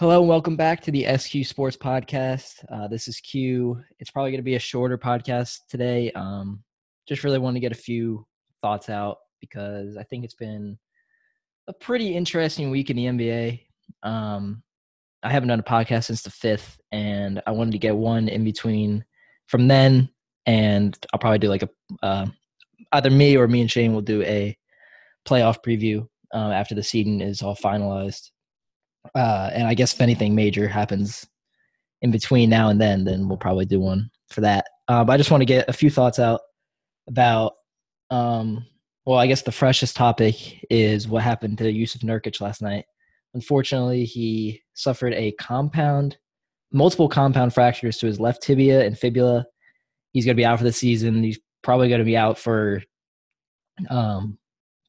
Hello and welcome back to the SQ Sports Podcast. Uh, this is Q. It's probably going to be a shorter podcast today. Um, just really want to get a few thoughts out because I think it's been a pretty interesting week in the NBA. Um, I haven't done a podcast since the fifth, and I wanted to get one in between from then, and I'll probably do like a uh, either me or me and Shane will do a playoff preview uh, after the season is all finalized. Uh, and I guess if anything major happens in between now and then, then we'll probably do one for that. Uh, but I just want to get a few thoughts out about, um, well, I guess the freshest topic is what happened to Jusuf Nurkic last night. Unfortunately, he suffered a compound, multiple compound fractures to his left tibia and fibula. He's going to be out for the season. He's probably going to be out for um,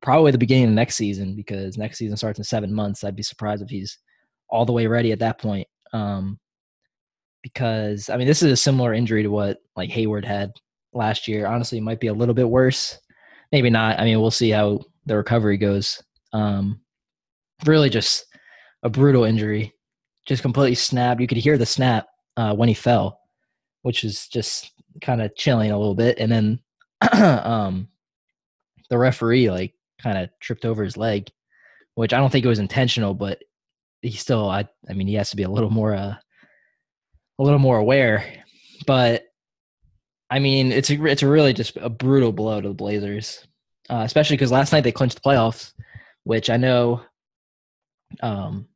probably the beginning of next season because next season starts in seven months. I'd be surprised if he's all the way ready at that point. Um, because I mean, this is a similar injury to what like Hayward had last year. Honestly, it might be a little bit worse. Maybe not. I mean, we'll see how the recovery goes. Um, really, just a brutal injury. Just completely snapped. You could hear the snap uh, when he fell, which is just kind of chilling a little bit. And then um, the referee like kind of tripped over his leg, which I don't think it was intentional, but he still I I mean he has to be a little more uh a little more aware. But I mean it's a, it's really just a brutal blow to the Blazers, uh, especially because last night they clinched the playoffs, which I know um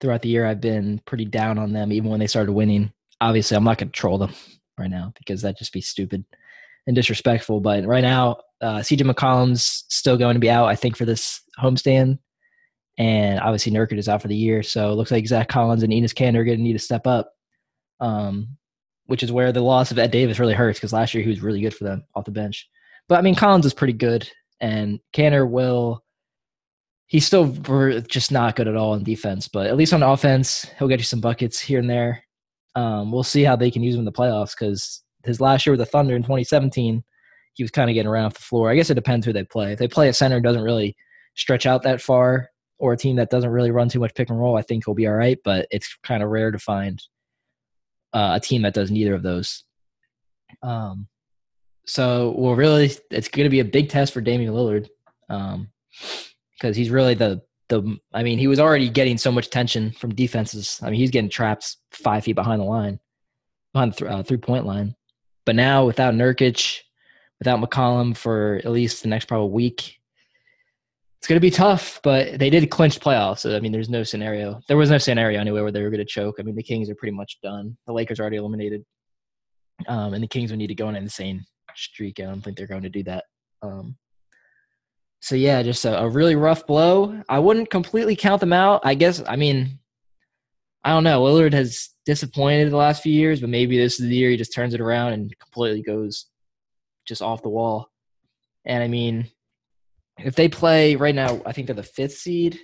throughout the year I've been pretty down on them even when they started winning. Obviously, I'm not going to troll them right now because that'd just be stupid and disrespectful. But right now, uh, CJ McCollum's still going to be out, I think, for this homestand and obviously Nurkic is out for the year. So it looks like Zach Collins and Enes Kanter are going to need to step up, um, which is where the loss of Ed Davis really hurts because last year he was really good for them off the bench. But I mean, Collins is pretty good, and Kanter will. He's still just not good at all in defense, but at least on offense, he'll get you some buckets here and there. Um, we'll see how they can use him in the playoffs because his last year with the Thunder in 2017, he was kind of getting around off the floor. I guess it depends who they play. If they play a center doesn't really stretch out that far, or a team that doesn't really run too much pick and roll, I think he'll be all right. But it's kind of rare to find uh, a team that does neither of those. Um, so, well, really, it's going to be a big test for Damian Lillard um, because he's really the the. I mean, he was already getting so much tension from defenses. I mean, he's getting trapped five feet behind the line, behind the th- uh, three point line. But now, without Nurkic, without McCollum for at least the next probably week, it's going to be tough, but they did clinch playoffs. So, I mean, there's no scenario. There was no scenario anyway where they were going to choke. I mean, the Kings are pretty much done. The Lakers are already eliminated. Um, and the Kings would need to go on an insane streak. I don't think they're going to do that. Um, so, yeah, just a, a really rough blow. I wouldn't completely count them out. I guess, I mean, I don't know. Lillard has disappointed the last few years, but maybe this is the year he just turns it around and completely goes just off the wall. And I mean, if they play right now, I think they're the fifth seed.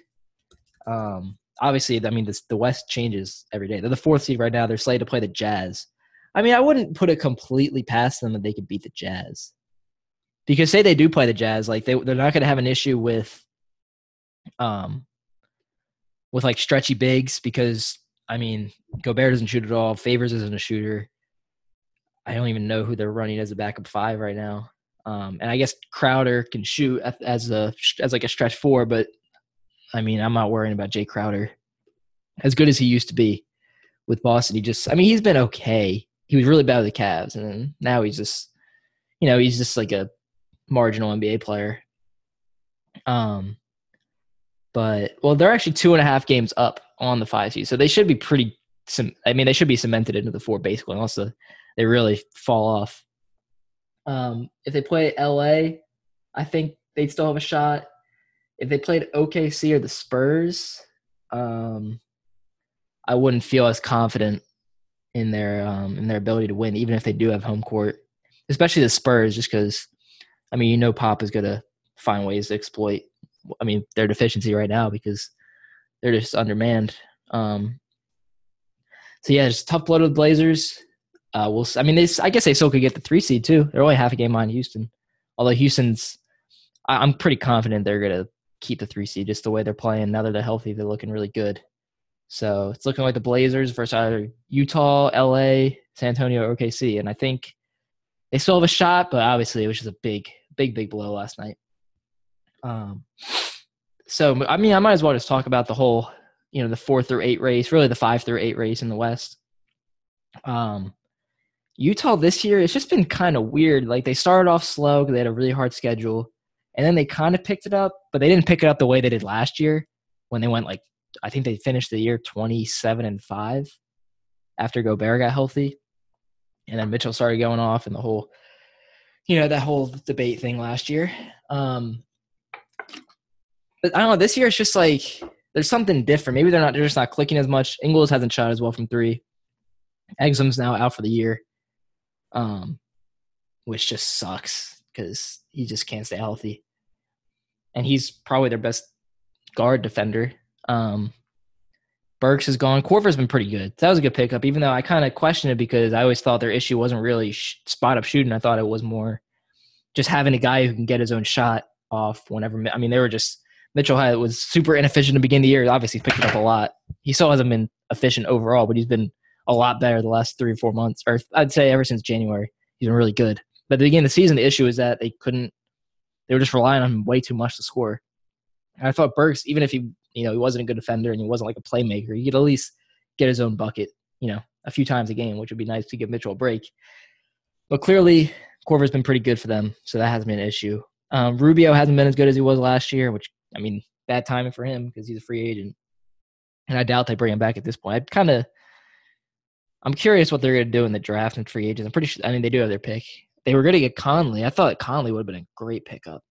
Um, obviously, I mean, this, the West changes every day. They're the fourth seed right now. They're slated to play the Jazz. I mean, I wouldn't put it completely past them that they could beat the Jazz. Because say they do play the Jazz, like they they're not going to have an issue with, um, with like stretchy bigs because I mean Gobert doesn't shoot at all. Favors isn't a shooter. I don't even know who they're running as a backup five right now. Um, and I guess Crowder can shoot as a as like a stretch four, but I mean I'm not worrying about Jae Crowder. As good as he used to be with Boston, he just I mean he's been okay. He was really bad with the Cavs, and now he's just you know he's just like a marginal NBA player. Um, but well, they're actually two and a half games up on the five seed, so they should be pretty. I mean, they should be cemented into the four basically, unless the, they really fall off. Um, if they play LA, I think they'd still have a shot. If they played OKC or the Spurs, um, I wouldn't feel as confident in their um, in their ability to win, even if they do have home court. Especially the Spurs, just because, I mean, you know, Pop is gonna find ways to exploit. I mean, their deficiency right now because they're just undermanned. Um, so yeah, it's tough blood with Blazers. Uh, we'll. I mean, they. I guess they still could get the three seed too. They're only half a game on Houston, although Houston's. I, am pretty confident they're gonna keep the three seed just the way they're playing. Now that they're healthy, they're looking really good. So it's looking like the Blazers versus either Utah, LA, San Antonio, OKC. And I think they still have a shot, but obviously it was just a big, big, big blow last night. Um, so I mean, I might as well just talk about the whole, you know, the four through eight race, really the five through eight race in the West. Um, Utah this year, it's just been kind of weird. Like they started off slow because they had a really hard schedule, and then they kind of picked it up, but they didn't pick it up the way they did last year when they went like I think they finished the year twenty seven and five after Gobert got healthy, and then Mitchell started going off, and the whole, you know, that whole debate thing last year. Um, but I don't know. This year it's just like there's something different. Maybe they're not. They're just not clicking as much. Ingles hasn't shot as well from three. Exum's now out for the year, um, which just sucks because he just can't stay healthy. And he's probably their best guard defender. Um, Burks is gone. Korver's been pretty good. That was a good pickup, even though I kind of questioned it because I always thought their issue wasn't really sh- spot up shooting. I thought it was more just having a guy who can get his own shot off whenever. I mean, they were just Mitchell had was super inefficient to begin the year. Obviously, picked it up a lot. He still hasn't been efficient overall, but he's been a lot better the last three or four months, or I'd say ever since January. He's been really good. But at the beginning of the season, the issue is that they couldn't. They were just relying on him way too much to score. And I thought Burks, even if he, you know, he wasn't a good defender and he wasn't like a playmaker, he could at least get his own bucket, you know, a few times a game, which would be nice to give Mitchell a break. But clearly, Korver's been pretty good for them, so that hasn't been an issue. Um, Rubio hasn't been as good as he was last year, which I mean, bad timing for him because he's a free agent, and I doubt they bring him back at this point. I kind of, I'm curious what they're going to do in the draft and free agents. I'm pretty sure. I mean, they do have their pick. They were going to get Conley. I thought Conley would have been a great pickup,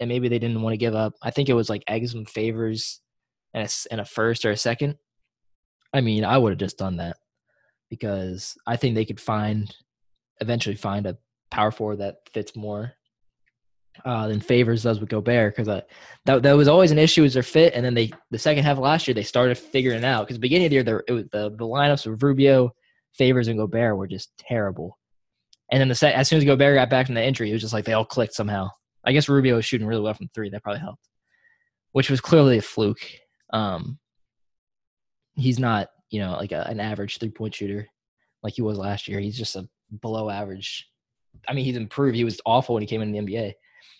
and maybe they didn't want to give up. I think it was like Exum Favors and a, and a first or a second. I mean, I would have just done that because I think they could find eventually find a power forward that fits more uh, than Favors does with Gobert because that that was always an issue is their fit, and then they the second half of last year they started figuring it out because beginning of the year there, was the the lineups of Rubio, Favors, and Gobert were just terrible, and then the set, as soon as Gobert got back from the injury, it was just like they all clicked somehow. I guess Rubio was shooting really well from three, that probably helped, which was clearly a fluke. Um, he's not you know like a, an average three point shooter like he was last year. He's just a below average. I mean, he's improved. He was awful when he came in the NBA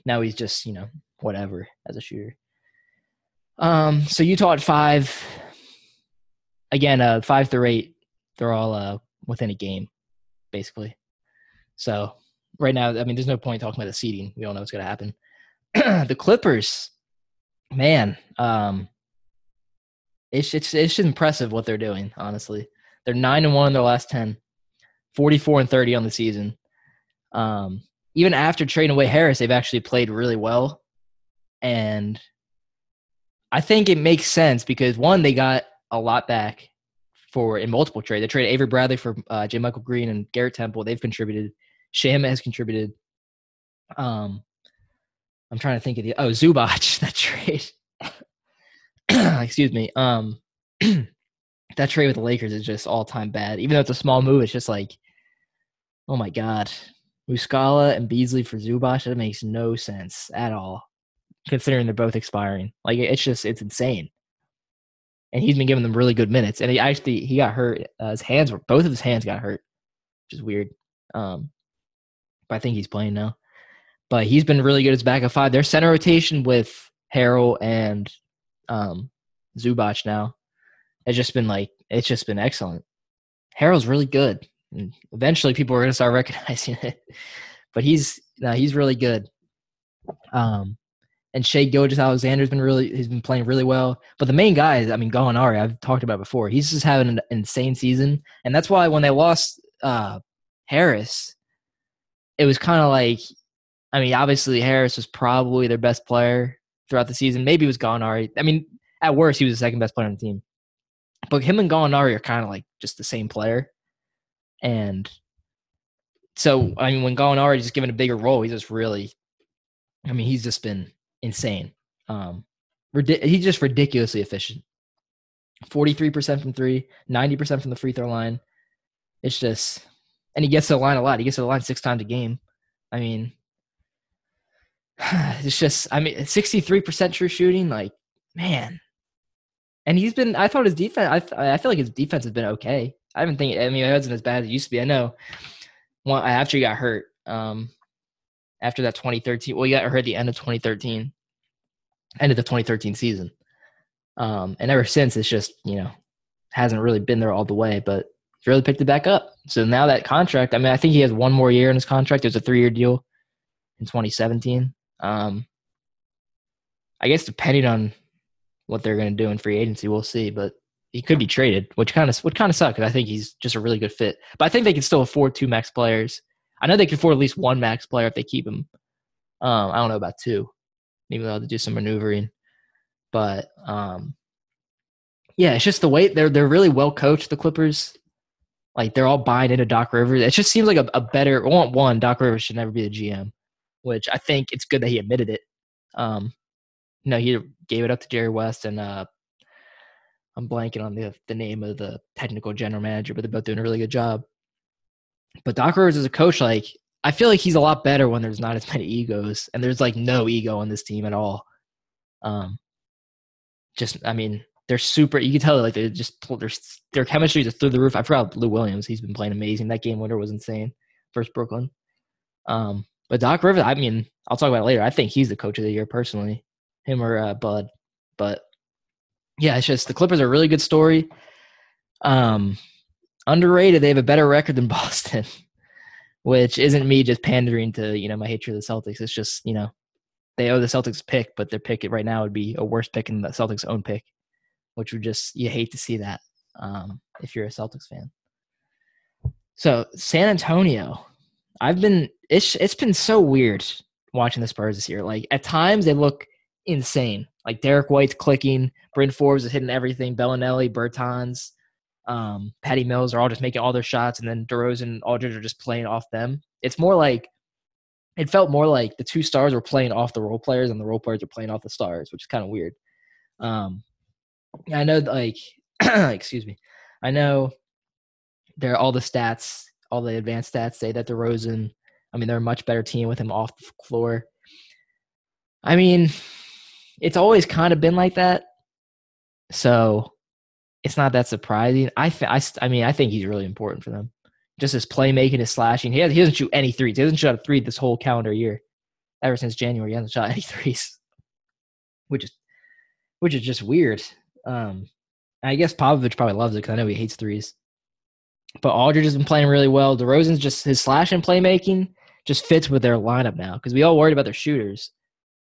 now he's just you know whatever as a shooter. Um, so Utah at five. Again, uh, five through eight, they're all uh within a game, basically. So right now, I mean, there's no point talking about the seeding. We all know what's going to happen. the Clippers, man, um, it's it's it's impressive what they're doing. Honestly, they're nine and one in their last 10, 44 and thirty on the season. Um, even after trading away Harris, they've actually played really well. And I think it makes sense because one, they got a lot back for in multiple trades. They traded Avery Bradley for uh, JaMychal Green and Garrett Temple. They've contributed. Sham has contributed. Um, I'm trying to think of the oh Zubac that trade. Excuse me. Um, that trade with the Lakers is just all time bad. Even though it's a small move, it's just like, oh my god, Muscala and Beasley for Zubac, that makes no sense at all, considering they're both expiring. Like it's just it's insane. And he's been giving them really good minutes. And he actually he got hurt. Uh, his hands were both of his hands got hurt, which is weird. Um, but I think he's playing now. But he's been really good as backup five. Their center rotation with Harrell and um, Zubac now has just been like it's just been excellent. Harrell's really good. And eventually, people are going to start recognizing it. But he's no, he's really good. Um, and Shai Gilgeous-Alexander's been really he's been playing really well. But the main guy is, I mean, Gallinari, I've talked about before. He's just having an insane season, and that's why when they lost uh, Harris, it was kind of like, I mean, obviously Harris was probably their best player throughout the season. Maybe it was Gallinari. I mean, at worst, he was the second best player on the team. But him and Gallinari are kind of like just the same player. And so, I mean, when Gallinari just given a bigger role, he's just really, I mean, he's just been insane. Um, he's just ridiculously efficient. 43% from three, 90% from the free throw line. It's just, and he gets to the line a lot. He gets to the line six times a game. I mean, it's just, I mean, 63% true shooting. Like, man, and he's been. I thought his defense. I I feel like his defense has been okay. I haven't think. I mean, it wasn't as bad as it used to be. I know. Well, after he got hurt, um, after that 2013, well, he got hurt at the end of 2013, end of the 2013 season. Um, and ever since, it's just you know hasn't really been there all the way, but really picked it back up. So now that contract, I mean, I think he has one more year in his contract. It was a three-year deal in 2017. Um, I guess depending on what they're going to do in free agency, we'll see. But he could be traded, which kind of would kind of suck because I think he's just a really good fit. But I think they can still afford two max players. I know they can afford at least one max player if they keep him. Um, I don't know about two. Maybe they'll have to do some maneuvering. But um, yeah, it's just the way they're they're really well coached. The Clippers, like they're all buying into Doc Rivers. It just seems like a, a better one. One, Doc Rivers should never be the GM, which I think it's good that he admitted it. Um, you know, he gave it up to Jerry West and uh, I'm blanking on the the name of the technical general manager, but they're both doing a really good job. But Doc Rivers as a coach, like I feel like he's a lot better when there's not as many egos and there's like no ego on this team at all. Um, just I mean, they're super. You can tell like they just their their chemistry is through the roof. I forgot Lou Williams. He's been playing amazing. That game winner was insane. First Brooklyn. Um, but Doc Rivers, I mean, I'll talk about it later. I think he's the coach of the year personally, him or uh, Bud. But yeah, it's just the Clippers are a really good story. Um, underrated. They have a better record than Boston, which isn't me just pandering to you know my hatred of the Celtics. It's just you know they owe the Celtics pick, but their pick right now would be a worse pick than the Celtics' own pick which would just you hate to see that um, if you're a Celtics fan. So San Antonio, I've been it's it's been so weird watching the Spurs this year. Like at times they look insane. Like Derrick White's clicking, Bryn Forbes is hitting everything, Belinelli, Bertans, um, Patty Mills are all just making all their shots, and then DeRozan and Aldridge are just playing off them. It's more like it felt more like the two stars were playing off the role players, and the role players are playing off the stars, which is kind of weird. Um, I know, like, excuse me, I know there all the stats, all the advanced stats say that DeRozan. I mean, they're a much better team with him off the floor. I mean, it's always kind of been like that, so it's not that surprising. I, I, I mean, I think he's really important for them. Just his playmaking, his slashing. He, has, he doesn't shoot any threes. He hasn't shot a three this whole calendar year. Ever since January, he hasn't shot any threes, which is which is just weird. Um, I guess Popovich probably loves it because I know he hates threes. But Aldridge has been playing really well. DeRozan's just his slashing playmaking just fits with their lineup now because we all worried about their shooters.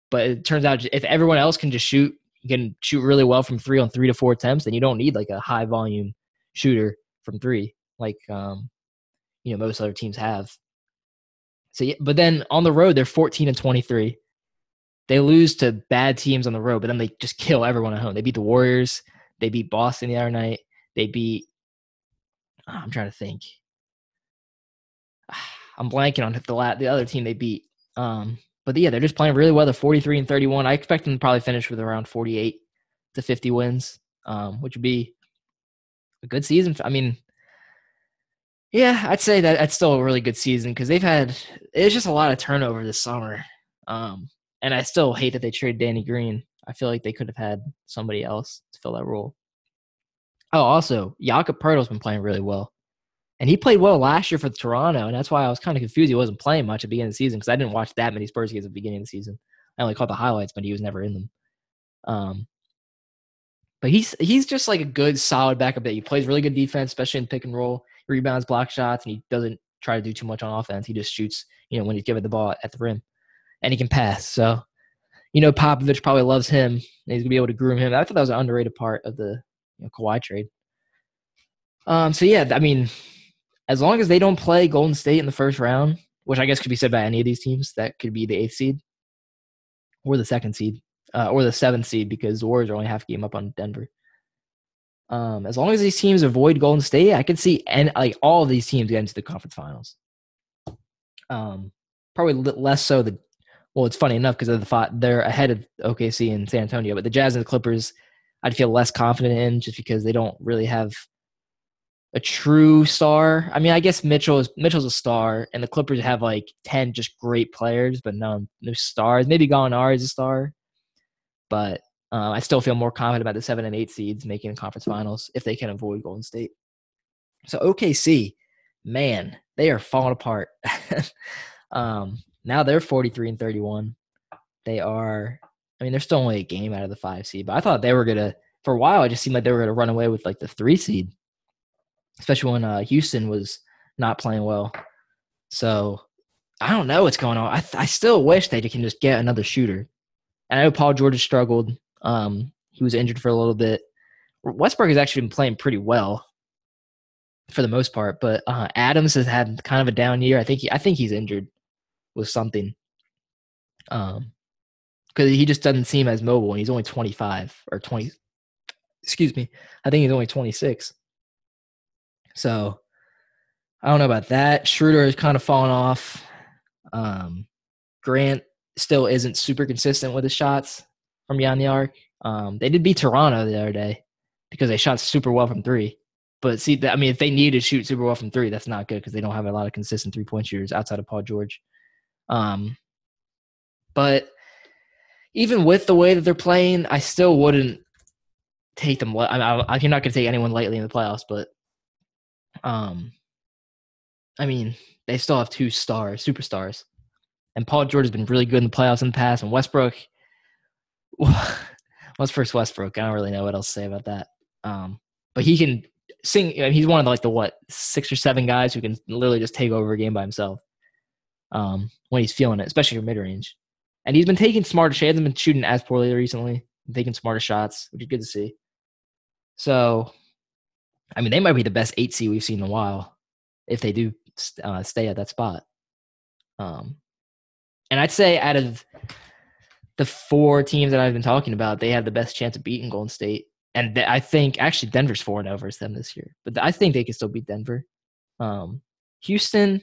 But it turns out if everyone else can just shoot, you can shoot really well from three on three to four attempts, then you don't need like a high volume shooter from three like um, you know most other teams have. So, yeah, but then on the road they're 14 and 23. They lose to bad teams on the road, but then they just kill everyone at home. They beat the Warriors. They beat Boston the other night. They beat. Oh, I'm trying to think. I'm blanking on the the other team they beat. Um, but yeah, they're just playing really well. They're 43 and 31. I expect them to probably finish with around 48 to 50 wins, um, which would be a good season. I mean, yeah, I'd say that that's still a really good season because they've had it's just a lot of turnover this summer. Um, and I still hate that they traded Danny Green. I feel like they could have had somebody else to fill that role. Oh, also, Jakob Poeltl's been playing really well. And he played well last year for Toronto, and that's why I was kind of confused. He wasn't playing much at the beginning of the season because I didn't watch that many Spurs games at the beginning of the season. I only caught the highlights, but he was never in them. Um, but he's he's just like a good, solid backup that he plays really good defense, especially in pick and roll. Rebounds, block shots, and he doesn't try to do too much on offense. He just shoots, you know, when he's given the ball at the rim and he can pass. So, you know, Popovich probably loves him. And he's gonna be able to groom him. I thought that was an underrated part of the you know, Kawhi trade. Um, so yeah, I mean, as long as they don't play Golden State in the first round, which I guess could be said by any of these teams, that could be the eighth seed or the second seed uh, or the seventh seed because the Warriors are only half game up on Denver. Um, as long as these teams avoid Golden State, I could see and like all of these teams get into the conference finals. Um, probably less so the well, it's funny enough because of the they're ahead of OKC and San Antonio, but the Jazz and the Clippers, I'd feel less confident in just because they don't really have a true star. I mean, I guess Mitchell is Mitchell's a star, and the Clippers have like ten just great players, but no no stars. Maybe Gallinari is a star, but Uh, I still feel more confident about the seven and eight seeds making the conference finals if they can avoid Golden State. So OKC, man, they are falling apart. um, now they're 43 and 31. They are, I mean, they're still only a game out of the five seed, but I thought they were to, for a while, it just seemed like they were to run away with like the three seed, especially when uh, Houston was not playing well. So I don't know what's going on. I, I still wish they can just get another shooter. And I know Paul George struggled. Um, he was injured for a little bit. Westbrook has actually been playing pretty well for the most part, but uh, Adams has had kind of a down year. I think he, I think he's injured with something. Um, because he just doesn't seem as mobile, and he's only 25 or 20. Excuse me, I think he's only 26. So I don't know about that. Schroeder has kind of fallen off. Um, Grant still isn't super consistent with his shots from beyond the arc. Um, they did beat Toronto the other day because they shot super well from three. But see, I mean, if they need to shoot super well from three, that's not good because they don't have a lot of consistent three point shooters outside of Paul George. Um, but even with the way that they're playing, I still wouldn't take them. I I, you're not going to take anyone lightly in the playoffs, but um, I mean, they still have two stars, superstars, and Paul George has been really good in the playoffs in the past. And Westbrook, first Westbrook? I don't really know what else to say about that. Um, but he can sing. he's one of the, like the what six or seven guys who can literally just take over a game by himself um, when he's feeling it, especially from mid range. And he's been taking smarter. She hasn't been shooting as poorly recently, taking smarter shots, which is good to see. So, I mean, they might be the best eight C we've seen in a while if they do uh, stay at that spot. Um, and I'd say out of the four teams that I've been talking about, they have the best chance of beating Golden State. And th- I think actually Denver's four and over them this year, but I think they can still beat Denver. Um, Houston,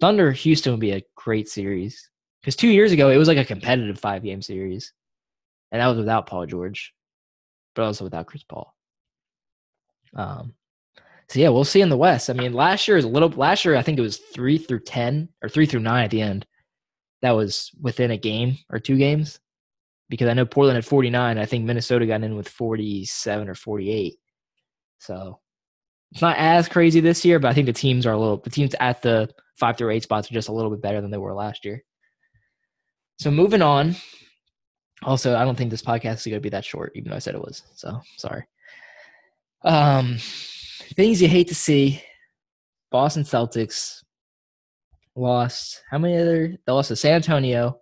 Thunder, Houston would be a great series because two years ago it was like a competitive five game series, and that was without Paul George, but also without Chris Paul. Um, so yeah, we'll see in the West. I mean, last year is a little. Last year, I think it was three through ten or three through nine at the end. That was within a game or two games, because I know Portland had forty nine. I think Minnesota got in with forty seven or forty eight. So it's not as crazy this year, but I think the teams are a little. The teams at the five through eight spots are just a little bit better than they were last year. So moving on. Also, I don't think this podcast is going to be that short, even though I said it was. So sorry. Um, things you hate to see. Boston Celtics lost. How many other? They lost to San Antonio.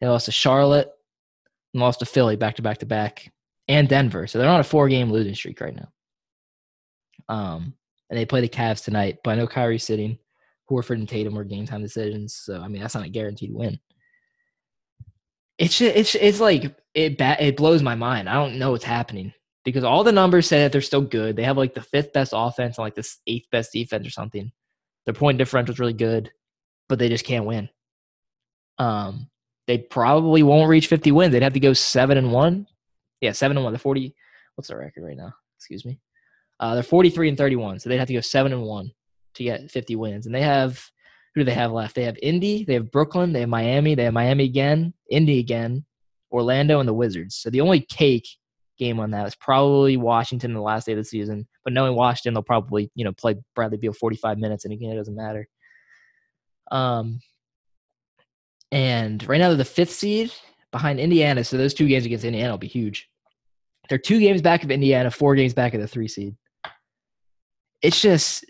They lost to Charlotte. And lost to Philly back to back to back, and Denver. So they're on a four-game losing streak right now. Um, and they play the Cavs tonight. But I know Kyrie's sitting. Horford and Tatum were game time decisions. So I mean, that's not a guaranteed win. It's it's it's like it ba- it blows my mind. I don't know what's happening because all the numbers say that they're still good. They have like the fifth best offense and like the eighth best defense or something. Their point differential is really good, but they just can't win. Um, they probably won't reach 50 wins. They'd have to go seven and one. Yeah, seven and one. The 40. What's the record right now? Excuse me. Uh, they're 43 and 31, so they'd have to go seven and one to get 50 wins. And they have who do they have left? They have Indy, they have Brooklyn, they have Miami, they have Miami again, Indy again, Orlando, and the Wizards. So the only cake game on that. It's probably Washington in the last day of the season. But knowing Washington, they'll probably you know play Bradley Beal 45 minutes, and again, it doesn't matter. Um, and right now they're the fifth seed behind Indiana. So those two games against Indiana will be huge. They're two games back of Indiana, four games back of the three seed. It's just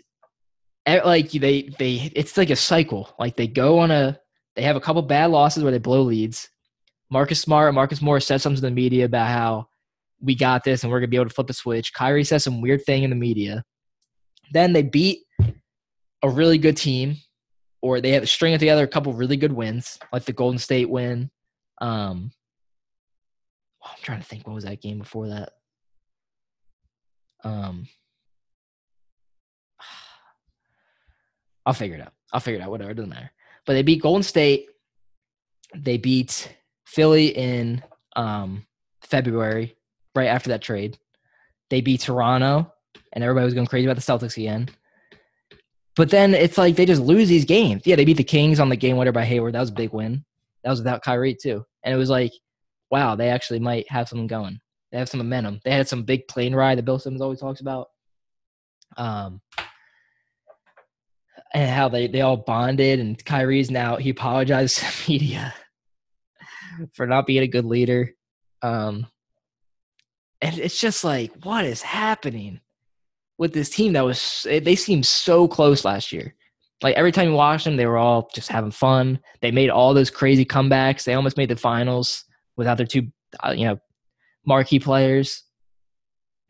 like they they it's like a cycle. Like they go on a they have a couple bad losses where they blow leads. Marcus Smart, Marcus Morris said something to the media about how we got this and we're gonna be able to flip a switch. Kyrie says some weird thing in the media. Then they beat a really good team, or they have string together a couple really good wins, like the Golden State win. Um, I'm trying to think what was that game before that. Um, I'll figure it out. I'll figure it out. Whatever, it doesn't matter. But they beat Golden State. They beat Philly in um, February right after that trade. They beat Toronto, and everybody was going crazy about the Celtics again. But then it's like they just lose these games. Yeah, they beat the Kings on the game winner by Hayward. That was a big win. That was without Kyrie too. And it was like wow, they actually might have something going. They have some momentum. They had some big plane ride that Bill Simmons always talks about. Um, and how they, they all bonded and Kyrie's now he apologized to media for not being a good leader. Um, and it's just like, what is happening with this team that was they seemed so close last year. Like every time you watch them, they were all just having fun. They made all those crazy comebacks. They almost made the finals without their two, uh, you know, marquee players.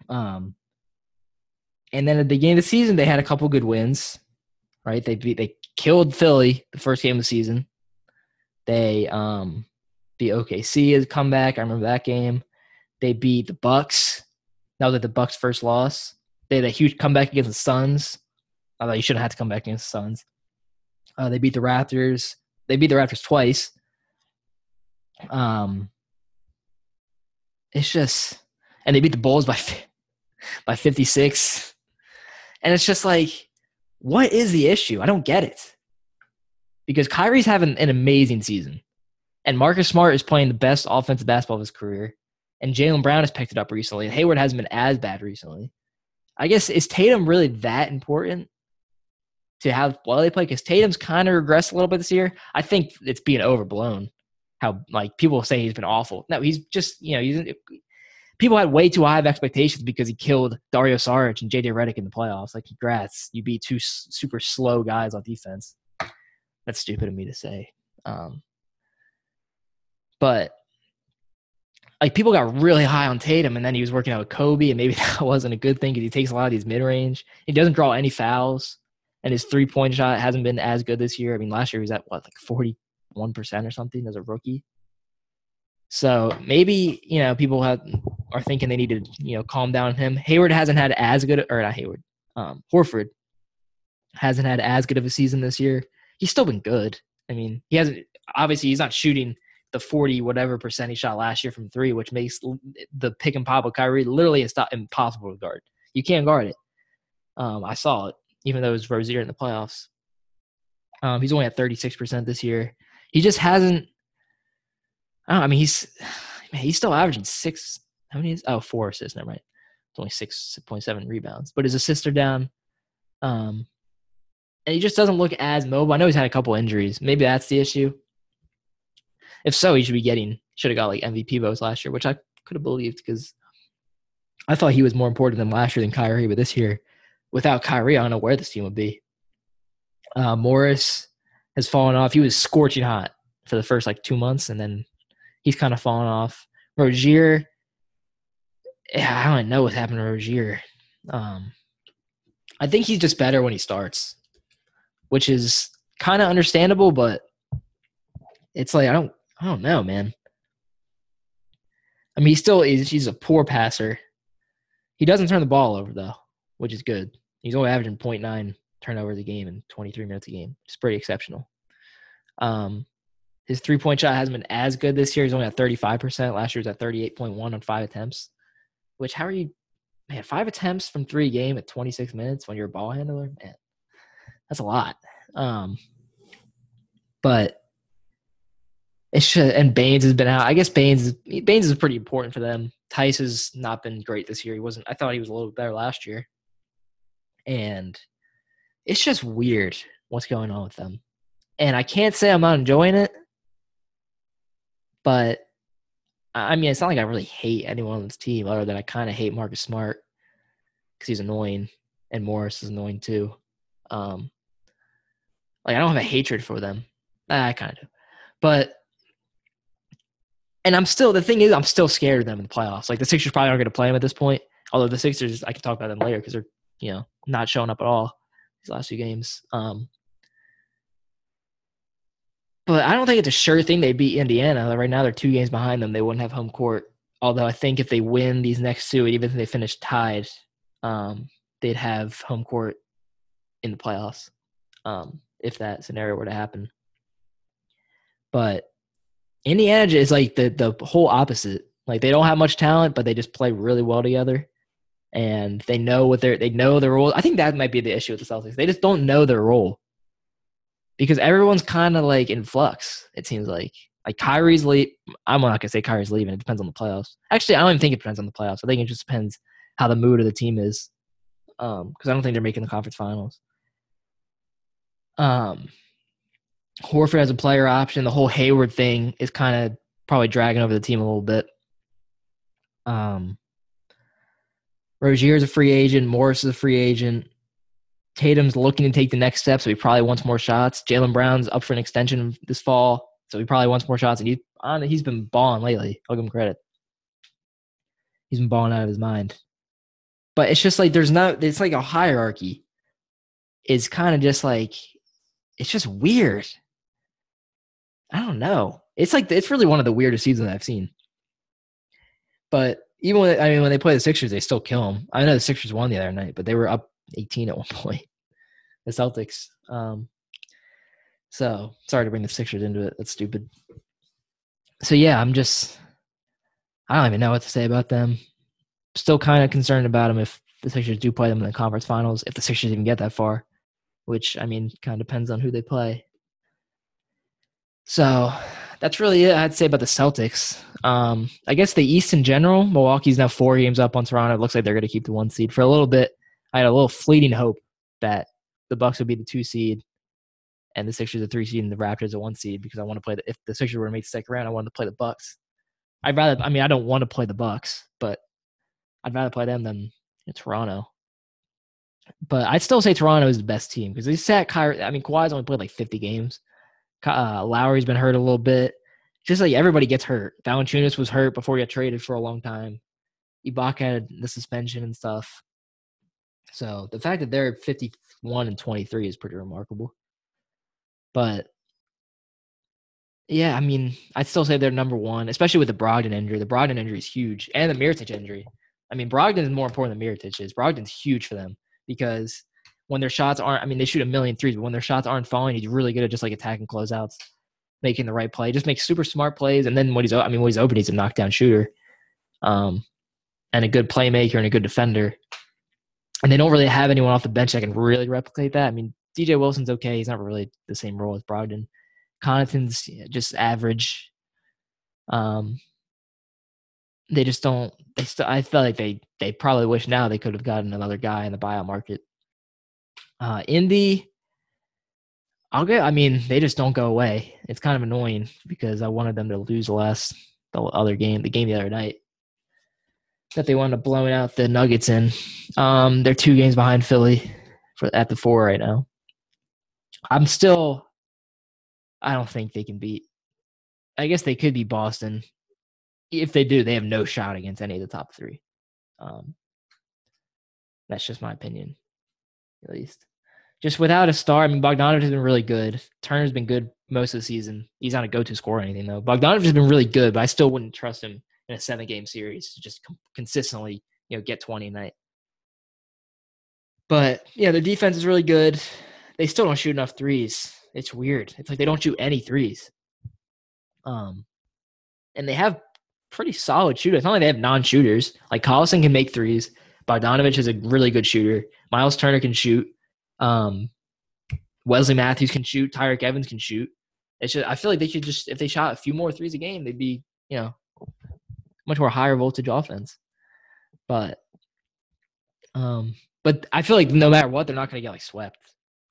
Um, and then at the beginning of the season, they had a couple good wins. Right? They beat they killed Philly the first game of the season. They um the OKC a comeback. I remember that game. They beat the Bucks. That was like the Bucks' first loss. They had a huge comeback against the Suns. Although you shouldn't have to come back against the Suns. Uh, they beat the Raptors. They beat the Raptors twice. Um, it's just, and they beat the Bulls by by 56. And it's just like, what is the issue? I don't get it. Because Kyrie's having an amazing season. And Marcus Smart is playing the best offensive basketball of his career. And Jaylen Brown has picked it up recently. And Hayward hasn't been as bad recently. I guess, is Tatum really that important to have while they play? Because Tatum's kind of regressed a little bit this year. I think it's being overblown. How, like, people say he's been awful. No, he's just, you know, he's people had way too high of expectations because he killed Dario Saric and JJ Redick in the playoffs. Like, congrats, you beat two s- super slow guys on defense. That's stupid of me to say. Um, but like people got really high on Tatum, and then he was working out with Kobe, and maybe that wasn't a good thing because he takes a lot of these mid range. He doesn't draw any fouls, and his three point shot hasn't been as good this year. I mean, last year he was at what like forty one percent or something as a rookie. So maybe you know people have are thinking they need to you know calm down him. Hayward hasn't had as good or not Hayward, um, Horford hasn't had as good of a season this year. He's still been good. I mean, he hasn't obviously he's not shooting the 40 whatever percent he shot last year from three, which makes the pick and pop of Kyrie literally it's not impossible to guard. You can't guard it. Um, I saw it, even though it was Rozier in the playoffs. Um, he's only at 36% this year. He just hasn't. I, know, I mean, he's man, he's still averaging six. How many? Is, oh, four assists. Never mind. It's only six point seven rebounds, but his assists are down. Um, and he just doesn't look as mobile. I know he's had a couple injuries. Maybe that's the issue. If so, he should be getting should have got like MVP votes last year, which I could have believed because I thought he was more important than last year than Kyrie. But this year, without Kyrie, I don't know where this team would be. Uh, Morris has fallen off. He was scorching hot for the first like two months, and then he's kind of fallen off. Rozier, I don't know what's happened to Rozier. Um, I think he's just better when he starts, which is kind of understandable, but it's like I don't I don't know, man. I mean, he still is. He's a poor passer. He doesn't turn the ball over though, which is good. He's only averaging 0.9 turnovers a game in 23 minutes a game. It's pretty exceptional. Um, his three point shot hasn't been as good this year. He's only at 35%. Last year was at 38.1 on five attempts. Which how are you, man? Five attempts from three game at 26 minutes when you're a ball handler, man, that's a lot. Um, but it should and Baynes has been out. I guess Baines Baynes is pretty important for them. Theis has not been great this year. He wasn't. I thought he was a little bit better last year, and it's just weird what's going on with them. And I can't say I'm not enjoying it, but I mean, it's not like I really hate anyone on this team, other than I kind of hate Marcus Smart because he's annoying, and Morris is annoying too. Um, like I don't have a hatred for them. I kind of, do, but and I'm still the thing is I'm still scared of them in the playoffs. Like the Sixers probably aren't going to play them at this point. Although the Sixers, I can talk about them later because they're you know not showing up at all these last few games. Um, but I don't think it's a sure thing they beat Indiana. Right now they're two games behind them. They wouldn't have home court. Although I think if they win these next two, even if they finish tied, um, they'd have home court in the playoffs. Um, if that scenario were to happen. But Indiana is like the the whole opposite. Like they don't have much talent, but they just play really well together, and they know what their they know their role. I think that might be the issue with the Celtics. They just don't know their role because everyone's kind of like in flux. It seems like Like Kyrie's leave. I'm not gonna say Kyrie's leaving. It depends on the playoffs. Actually, I don't even think it depends on the playoffs. I think it just depends how the mood of the team is. Um, because I don't think they're making the conference finals. Um, Horford has a player option. The whole Hayward thing is kind of probably dragging over the team a little bit. Um, Rozier is a free agent. Morris is a free agent. Tatum's looking to take the next step, so he probably wants more shots. Jaylen Brown's up for an extension this fall, so he probably wants more shots. And he's on. He's been balling lately. I'll give him credit. He's been balling out of his mind. But it's just like there's no. It's like a hierarchy. It's kind of just like it's just weird. I don't know. It's like it's really one of the weirdest seasons I've seen. But even when I mean when they play the Sixers, they still kill them. I know the Sixers won the other night, but they were up 18 at one point. The Celtics. Um, so sorry to bring the Sixers into it. That's stupid. So yeah, I'm just I don't even know what to say about them. Still kind of concerned about them if the Sixers do play them in the conference finals, if the Sixers even get that far, which I mean kind of depends on who they play. So that's really it I'd say about the Celtics. Um, I guess the East in general, Milwaukee's now four games up on Toronto. It looks like they're going to keep the one seed for a little bit. I had a little fleeting hope that the Bucks would be the two seed and the Sixers a three seed and the Raptors a one seed because I want to play the if the Sixers were to make the second round, I wanted to play the Bucks. I'd rather I mean I don't want to play the Bucks, but I'd rather play them than Toronto. But I'd still say Toronto is the best team because they sat Kyrie. I mean Kawhi's only played like 50 games. Uh, Lowry's been hurt a little bit. Just like everybody gets hurt. Valanciunas was hurt before he got traded for a long time. Ibaka had the suspension and stuff. So the fact that they're 51 and 23 is pretty remarkable. But yeah, I mean, I'd still say they're number one, especially with the Brogdon injury. The Brogdon injury is huge, and the Mirotic injury. I mean, Brogdon is more important than Mirotic is. Brogdon's huge for them because when their shots aren't, I mean, they shoot a million threes, but when their shots aren't falling, he's really good at just like attacking closeouts, making the right play, just makes super smart plays. And then when he's, I mean, when he's open, he's a knockdown shooter, um, and a good playmaker and a good defender. And they don't really have anyone off the bench that can really replicate that. I mean, DJ Wilson's okay. He's not really the same role as Brogdon. Connaughton's just average. Um, they just don't. They still. I feel like they they probably wish now they could have gotten another guy in the buyout market. Uh, Indy, I'll get. I mean, they just don't go away. It's kind of annoying because I wanted them to lose last the other game, the game the other night that they wound up blowing out the Nuggets in. Um, they're two games behind Philly for at the four right now. I'm still. I don't think they can beat. I guess they could be Boston. If they do, they have no shot against any of the top three. Um, that's just my opinion, at least. Just without a star, I mean, Bogdanovich has been really good. Turner's been good most of the season. He's not a go-to scorer or anything though. Bogdanovich has been really good, but I still wouldn't trust him in a seven-game series to just consistently, you know, get 20 a night. But yeah, their defense is really good. They still don't shoot enough threes. It's weird. It's like they don't shoot any threes. Um, and they have pretty solid shooters. Not like they have non-shooters. Like Collison can make threes. Bogdanovich is a really good shooter. Miles Turner can shoot. Um, Wesley Matthews can shoot. Tyreke Evans can shoot. It's just I feel like they should just if they shot a few more threes a game, they'd be you know much more higher voltage offense. But um, but I feel like no matter what, they're not going to get like swept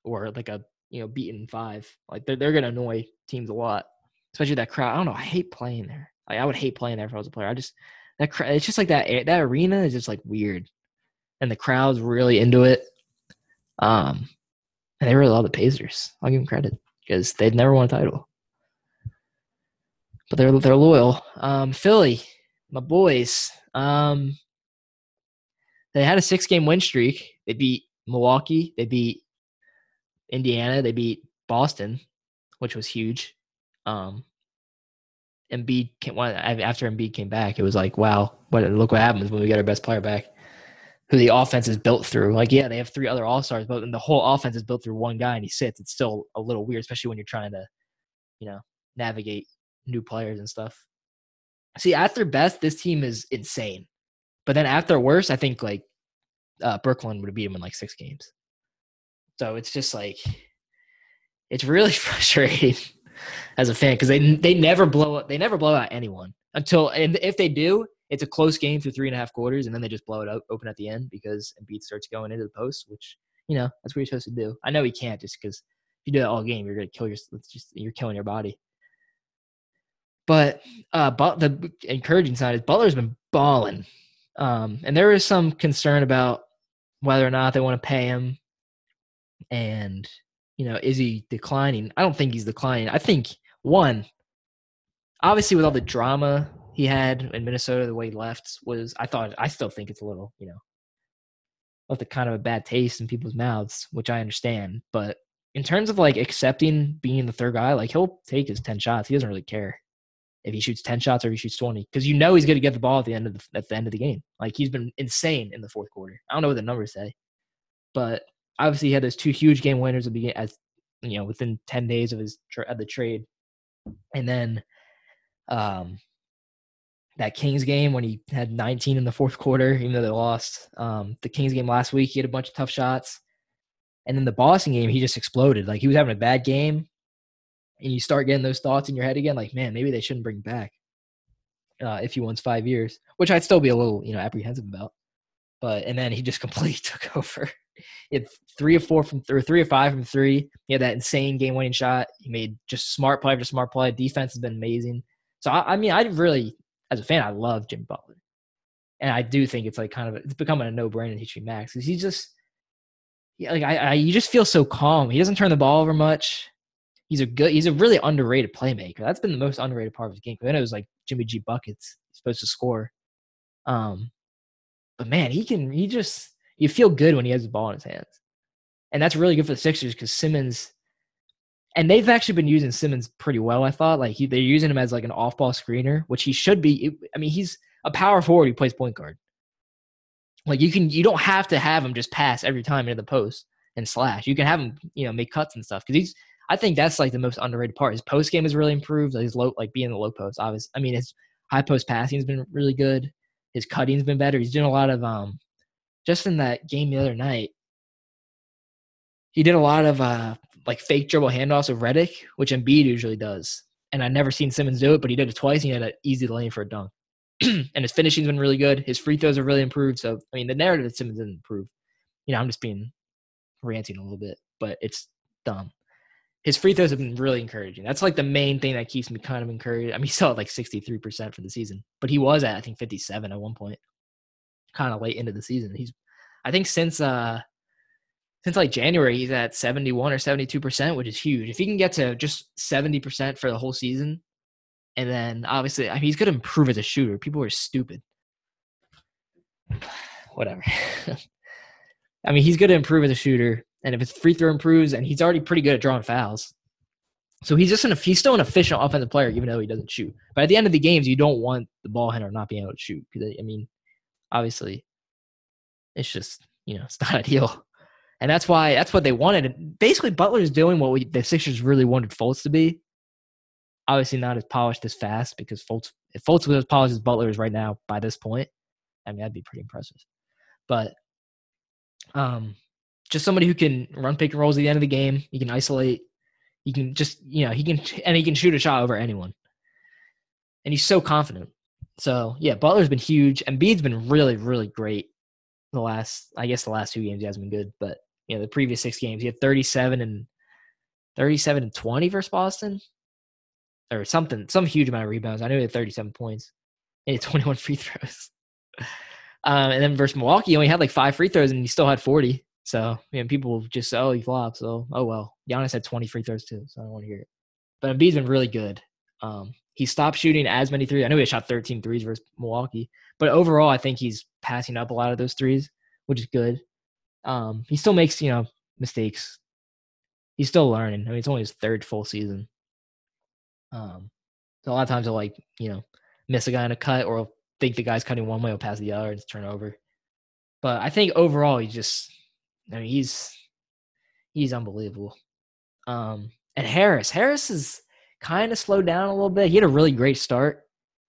or like a you know beaten five. Like they're they're going to annoy teams a lot, especially that crowd. I don't know. I hate playing there. Like I would hate playing there if I was a player. I just that crowd. It's just like that that arena is just like weird, and the crowd's really into it. Um, and they really love the Pacers. I'll give them credit because they'd never won a title, but they're they're loyal. Um, Philly, my boys. Um, they had a six game win streak. They beat Milwaukee. They beat Indiana. They beat Boston, which was huge. Um, Embiid came after Embiid came back. It was like, wow, what look what happens when we get our best player back who the offense is built through. Like, yeah, they have three other all stars, but the whole offense is built through one guy and he sits. It's still a little weird, especially when you're trying to, you know, navigate new players and stuff. See, at their best, this team is insane. But then at their worst, I think like uh, Brooklyn would have beat them in like six games. So it's just like, it's really frustrating. as a fan because they they never blow up. They never blow out anyone until and if they do, it's a close game through three and a half quarters, and then they just blow it open at the end because Embiid starts going into the post, which you know that's what you're supposed to do. I know he can't just because if you do that all game, you're gonna kill your. Just you're killing your body. But uh, but the encouraging side is Butler's been balling, um, and there is some concern about whether or not they want to pay him, and you know, is he declining? I don't think he's declining. I think one, obviously, with all the drama he had in Minnesota, the way he left was, I thought, I still think it's a little, you know, left a kind of a bad taste in people's mouths, which I understand. But in terms of like accepting being the third guy, like he'll take his 10 shots. He doesn't really care if he shoots 10 shots or if he shoots 20 because you know he's going to get the ball at the end of the, at the end of the game. Like he's been insane in the fourth quarter. I don't know what the numbers say, but obviously he had those two huge game winners at the as you know within 10 days of his of the trade and then um that Kings game when he had 19 in the fourth quarter, even though they lost. Um, the Kings game last week, he had a bunch of tough shots. And then the Boston game, he just exploded. Like he was having a bad game. And you start getting those thoughts in your head again, like, man, maybe they shouldn't bring back uh, if he wants five years, which I'd still be a little, you know, apprehensive about. But and then he just completely took over. It's three or four from three or five from three. He had that insane game winning shot. He made just smart play after smart play. Defense has been amazing. So I, I mean, I really, as a fan, I love Jim Butler, and I do think it's like kind of it's becoming a no brainer to teach Max because he's just, yeah, like I, I, you just feel so calm. He doesn't turn the ball over much. He's a good. He's a really underrated playmaker. That's been the most underrated part of his game. Then it was like Jimmy G buckets. Supposed to score. Um, but man, he can. He just you feel good when he has the ball in his hands, and that's really good for the Sixers because Simmons. And they've actually been using Simmons pretty well. I thought like he, they're using him as like an off-ball screener, which he should be. I mean, he's a power forward who plays point guard. Like you can, you don't have to have him just pass every time into the post and slash. You can have him, you know, make cuts and stuff because he's. I think that's like the most underrated part. His post game has really improved. Like His low, like being in the low post, obviously. I mean, his high post passing has been really good. His cutting's been better. He's doing a lot of um just in that game the other night. He did a lot of uh like fake dribble handoffs of Redick, which Embiid usually does. And I've never seen Simmons do it, but he did it twice. And he had an easy lane for a dunk. and his finishing's been really good. His free throws have really improved. So I mean, the narrative that Simmons didn't improve. You know, I'm just being ranting a little bit, but it's dumb. His free throws have been really encouraging. That's like the main thing that keeps me kind of encouraged. I mean, he saw like 63% for the season, but he was at I think 57 at one point, kind of late into the season. He's, I think since uh since like January, he's at 71 or 72%, which is huge. If he can get to just 70% for the whole season, and then obviously, I mean, he's going to improve as a shooter. People are stupid. Whatever. I mean, he's going to improve as a shooter. And if his free throw improves, and he's already pretty good at drawing fouls. So he's just an he's still an efficient offensive player, even though he doesn't shoot. But at the end of the games, you don't want the ball handler not being able to shoot because I mean, obviously, it's just you know it's not ideal, and that's why that's what they wanted. Basically, Butler is doing what we, the Sixers really wanted Fultz to be. Obviously, not as polished as fast because Fultz if Fultz was as polished as Butler is right now by this point, I mean that'd be pretty impressive. But um, just somebody who can run pick and rolls at the end of the game. He can isolate. He can just you know he can and he can shoot a shot over anyone. And he's so confident. So yeah, Butler's been huge. and Embiid's been really really great. The last I guess the last two games he hasn't been good, but you know the previous six games he had 37 and 37 and 20 versus Boston or something some huge amount of rebounds. I know he had 37 points. He had 21 free throws. Um, and then versus Milwaukee, he only had like five free throws and he still had 40. So, you know, people just say, oh, he flopped. So, oh, well. Giannis had 20 free throws too, so I don't want to hear it. But Embiid's been really good. Um, he stopped shooting as many threes. I know he shot 13 threes versus Milwaukee, but overall, I think he's passing up a lot of those threes, which is good. Um, he still makes, you know, mistakes. He's still learning. I mean, it's only his third full season. Um, so a lot of times he'll like, you know, miss a guy in a cut or think the guy's cutting one way, will pass the other, and it's turnover. But I think overall, he just I mean, he's he's unbelievable. Um, and Harris, Harris is kind of slowed down a little bit. He had a really great start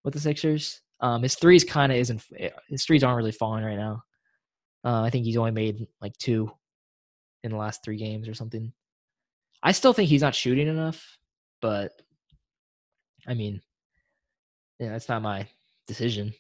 with the Sixers. Um, his threes kind of isn't eh, his threes aren't really falling right now. Uh, I think he's only made like two in the last three games or something. I still think he's not shooting enough. but I mean, yeah, that's not my decision.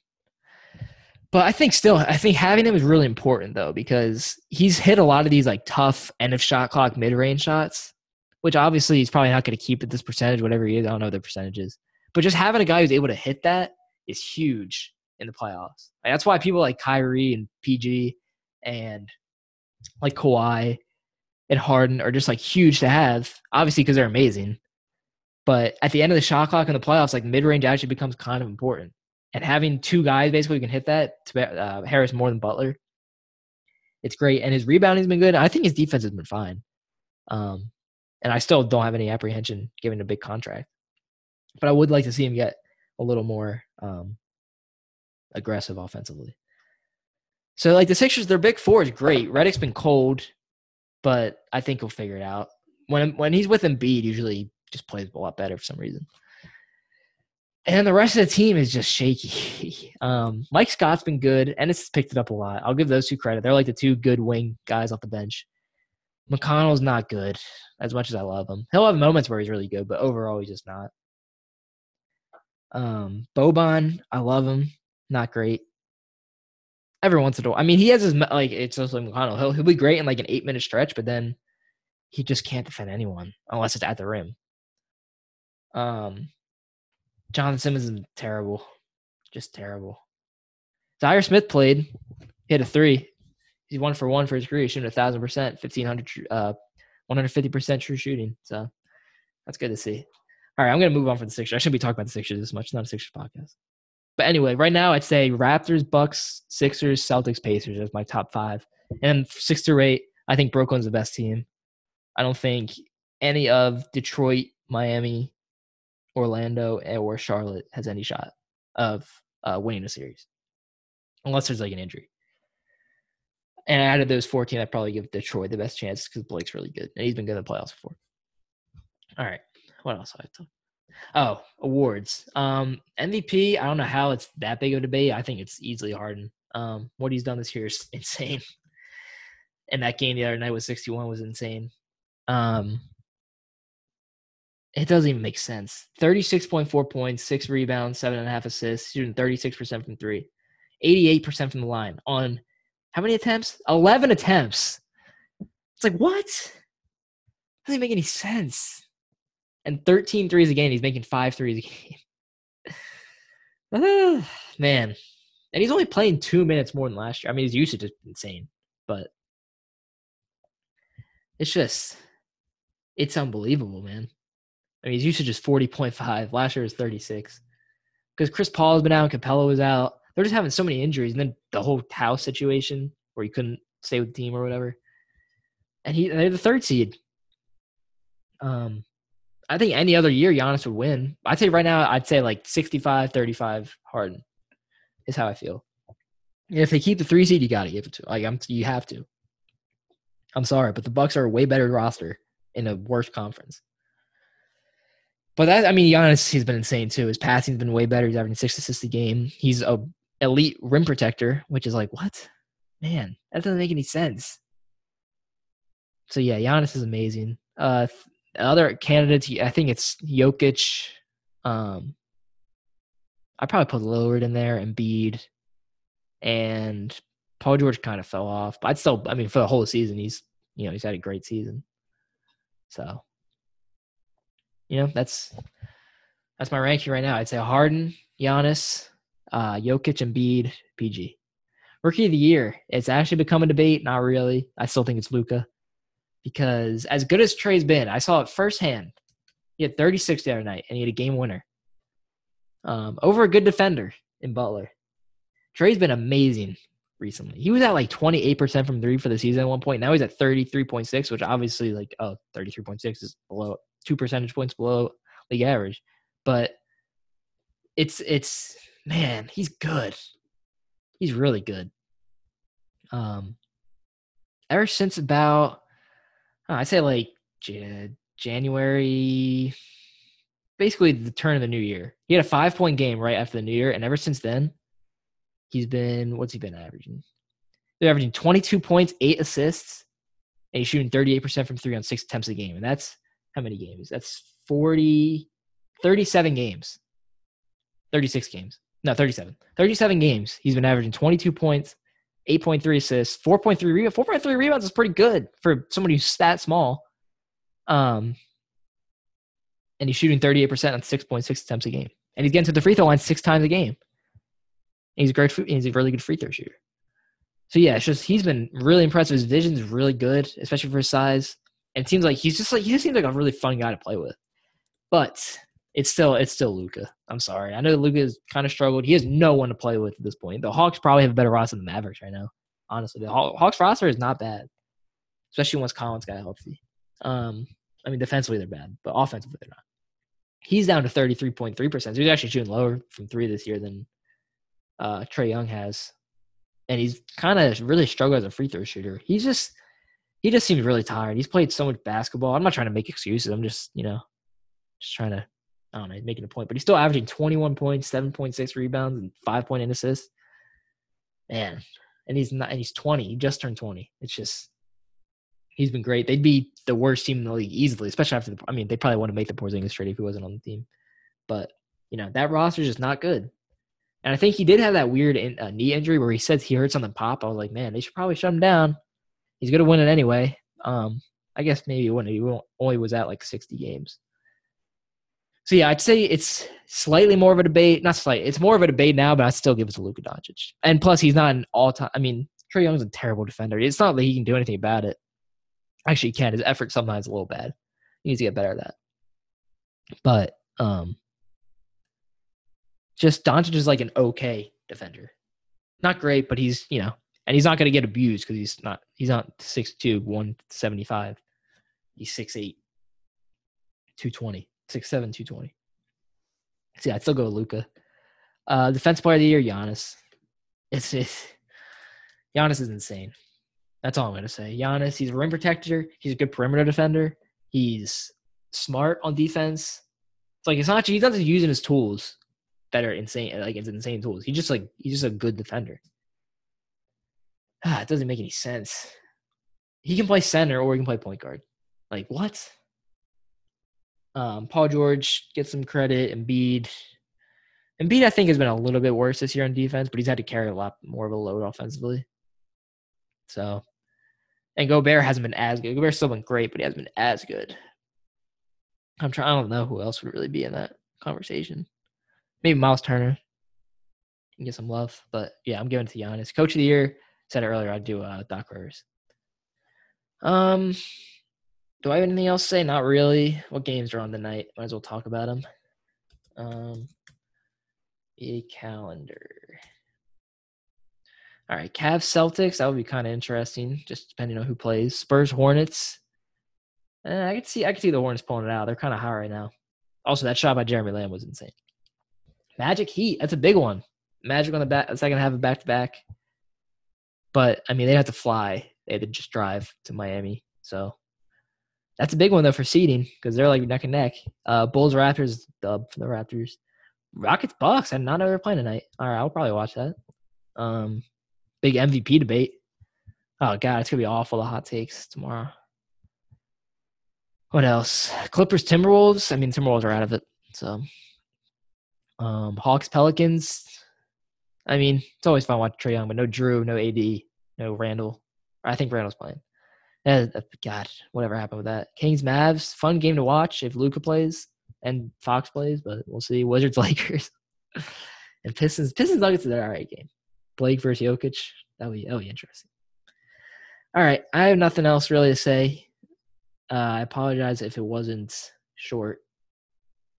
But I think still, I think having him is really important though because he's hit a lot of these like tough end of shot clock mid range shots, which obviously he's probably not going to keep at this percentage, whatever he is. I don't know the percentages, but just having a guy who's able to hit that is huge in the playoffs. Like, that's why people like Kyrie and PG and like Kawhi and Harden are just like huge to have, obviously because they're amazing. But at the end of the shot clock in the playoffs, like mid range actually becomes kind of important. And having two guys basically who can hit that, to uh, Harris more than Butler, it's great. And his rebounding's been good. I think his defense has been fine. Um, and I still don't have any apprehension given a big contract. But I would like to see him get a little more um, aggressive offensively. So like the Sixers, their big four is great. Redick's been cold, but I think he'll figure it out. When when he's with Embiid, usually just plays a lot better for some reason. And the rest of the team is just shaky. Um, Mike Scott's been good, and it's picked it up a lot. I'll give those two credit. They're like the two good wing guys off the bench. McConnell's not good as much as I love him. He'll have moments where he's really good, but overall he's just not. Um, Boban, I love him. Not great. Every once in a while, I mean, he has his like it's just like McConnell. He'll he'll be great in like an eight minute stretch, but then he just can't defend anyone unless it's at the rim. Um, John Simmons is terrible, just terrible. Zhaire Smith played, hit a three. He's one for one for his career, shooting a thousand percent, fifteen hundred, uh, one hundred fifty percent true shooting. So that's good to see. All right, I'm gonna move on for the Sixers. I shouldn't be talking about the Sixers this much. It's not a Sixers podcast. But anyway, right now I'd say Raptors, Bucks, Sixers, Celtics, Pacers as my top five. And six to eight, I think Brooklyn's the best team. I don't think any of Detroit, Miami, Orlando or Charlotte has any shot of uh, winning a series, unless there's like an injury. And out of those 14, I'd probably give Detroit the best chance because Blake's really good and he's been good in the playoffs before. All right, what else I have Oh, awards. Um, MVP. I don't know how it's that big of a debate. I think it's easily Harden. Um, what he's done this year is insane. And that game the other night with 61 was insane. Um, it doesn't even make sense. 36.4 points, six rebounds, seven and a half assists, shooting 36% from three, 88% from the line on how many attempts? 11 attempts. It's like, what? Doesn't make any sense. And 13 threes a game. He's making five threes a game. man. And he's only playing two minutes more than last year. I mean, his usage is insane, but it's just, it's unbelievable, man. I mean, his usage is 40.5. Last year was 36. Because Chris Paul has been out, Capela was out. They're just having so many injuries. And then the whole House situation where he couldn't stay with the team or whatever. And he they're the third seed. Um, I think any other year Giannis would win. I'd say right now, I'd say like 65 35 Harden is how I feel. If they keep the three seed, you got to give it to. Like I'm, you have to. I'm sorry, but the Bucks are a way better roster in a worse conference. But that, I mean, Giannis, he's been insane too. His passing's been way better. He's averaging six assists a game. He's a elite rim protector, which is like, what? Man, that doesn't make any sense. So yeah, Giannis is amazing. Uh, other candidates, I think it's Jokic. Um, I probably put Lillard in there, Embiid, and Paul George kind of fell off. But I'd still, I mean, for the whole season, he's you know he's had a great season. So you know, that's that's my ranking right now. I'd say Harden, Giannis, uh, Jokic, Embiid, PG. Rookie of the year. It's actually become a debate. Not really. I still think it's Luka because as good as Trae's been, I saw it firsthand. He had 36 the other night, and he had a game winner um, over a good defender in Butler. Trae's been amazing recently. He was at like 28% from three for the season at one point. Now he's at 33.6, which obviously like oh 33.6 is below two percentage points below league average. But it's it's man, he's good. He's really good. Um, ever since about oh, I say like J- January, basically the turn of the new year. He had a five point game right after the new year, and ever since then, he's been what's he been averaging? They're averaging 22 points, eight assists, and he's shooting 38% from three on six attempts a game. And that's how many games? That's 40, 37 games, 36 games. No, 37. 37 games. He's been averaging 22 points, 8.3 assists, 4.3 rebounds. 4.3 rebounds is pretty good for somebody who's that small. Um, and he's shooting 38% on 6.6 attempts a game. And he's getting to the free throw line six times a game. And he's a great. He's a really good free throw shooter. So yeah, it's just he's been really impressive. His vision is really good, especially for his size. And it seems like he's just like he just seems like a really fun guy to play with. But it's still it's still Luka. I'm sorry. I know Luka has kind of struggled. He has no one to play with at this point. The Hawks probably have a better roster than the Mavericks right now. Honestly, the Hawks roster is not bad, especially once Collins got healthy. Um, I mean, defensively they're bad, but offensively they're not. He's down to 33.3 percent. So he's actually shooting lower from three this year than uh, Trae Young has, and he's kind of really struggled as a free throw shooter. He's just he just seems really tired. He's played so much basketball. I'm not trying to make excuses. I'm just you know just trying to I don't know he's making a point. But he's still averaging 21 points, 7.6 rebounds, and five point in assists. Man, and he's not and he's 20. He just turned 20. It's just he's been great. They'd be the worst team in the league easily, especially after the. I mean, they probably want to make the Porzingis trade if he wasn't on the team, but you know that roster is just not good. And I think he did have that weird in, uh, knee injury where he says he hurts on the pop. I was like, man, they should probably shut him down. He's gonna win it anyway. Um, I guess maybe he wouldn't. He only was at like 60 games. So yeah, I'd say it's slightly more of a debate. Not slight. It's more of a debate now, but I still give it to Luka Doncic. And plus, he's not an all-time. I mean, Trae Young's a terrible defender. It's not that he can do anything about it. Actually, he can. His effort sometimes is a little bad. He needs to get better at that. But um, just Doncic is like an okay defender. Not great, but he's, you know, and he's not going to get abused because he's not, he's not 6'2, 175. He's 6'8, 220, 6'7, 220. See, I'd still go Luka. Uh, defense player of the year, Giannis. It's, Giannis is insane. That's all I'm to say. Giannis, he's a rim protector. He's a good perimeter defender. He's smart on defense. It's like it's not he doesn't using his tools that are insane. Like it's insane tools. He's just like he's just a good defender. Ah, it doesn't make any sense. He can play center or he can play point guard. Like what? Um, Paul George gets some credit. Embiid, Embiid, I think has been a little bit worse this year on defense, but he's had to carry a lot more of a load offensively. So, and Gobert hasn't been as good. Gobert's still been great, but he hasn't been as good. I'm trying. I don't know who else would really be in that conversation maybe Myles Turner can get some love. But yeah, I'm giving it to Giannis. Coach of the year. Said it earlier. I'd do uh, Doc Rivers. Um, do I have anything else to say? Not really. What games are on tonight? Might as well talk about them. Um, a calendar. All right, Cavs Celtics. That would be kind of interesting, just depending on who plays. Spurs Hornets. Eh, I could see. I could see the Hornets pulling it out. They're kind of high right now. Also, that shot by Jeremy Lamb was insane. Magic Heat. That's a big one. Magic on the back, second half of back to back. But I mean, they have to fly. They had to just drive to Miami. So that's a big one though for seeding because they're like neck and neck. Uh, Bulls Raptors dub for the Raptors. Rockets Bucks. I did not know they were playing tonight. All right, I'll probably watch that. Um, big MVP debate. Oh god, it's gonna be awful. The hot takes tomorrow. What else? Clippers Timberwolves. I mean, Timberwolves are out of it. So um, Hawks Pelicans. I mean, it's always fun watching Trae Young, but no Jrue, no AD, no Randle. I think Randle's playing. Uh, God, whatever happened with that. Kings Mavs, fun game to watch if Luka plays and Fox plays, but we'll see. Wizards Lakers and Pistons. Pistons Nuggets is an all right game. Blake versus Jokic. That'll be that'll be interesting. All right, I have nothing else really to say. Uh, I apologize if it wasn't short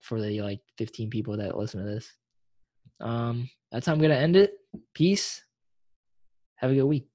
for the like 15 people that listen to this. Um, that's how I'm gonna end it. Peace. Have a good week.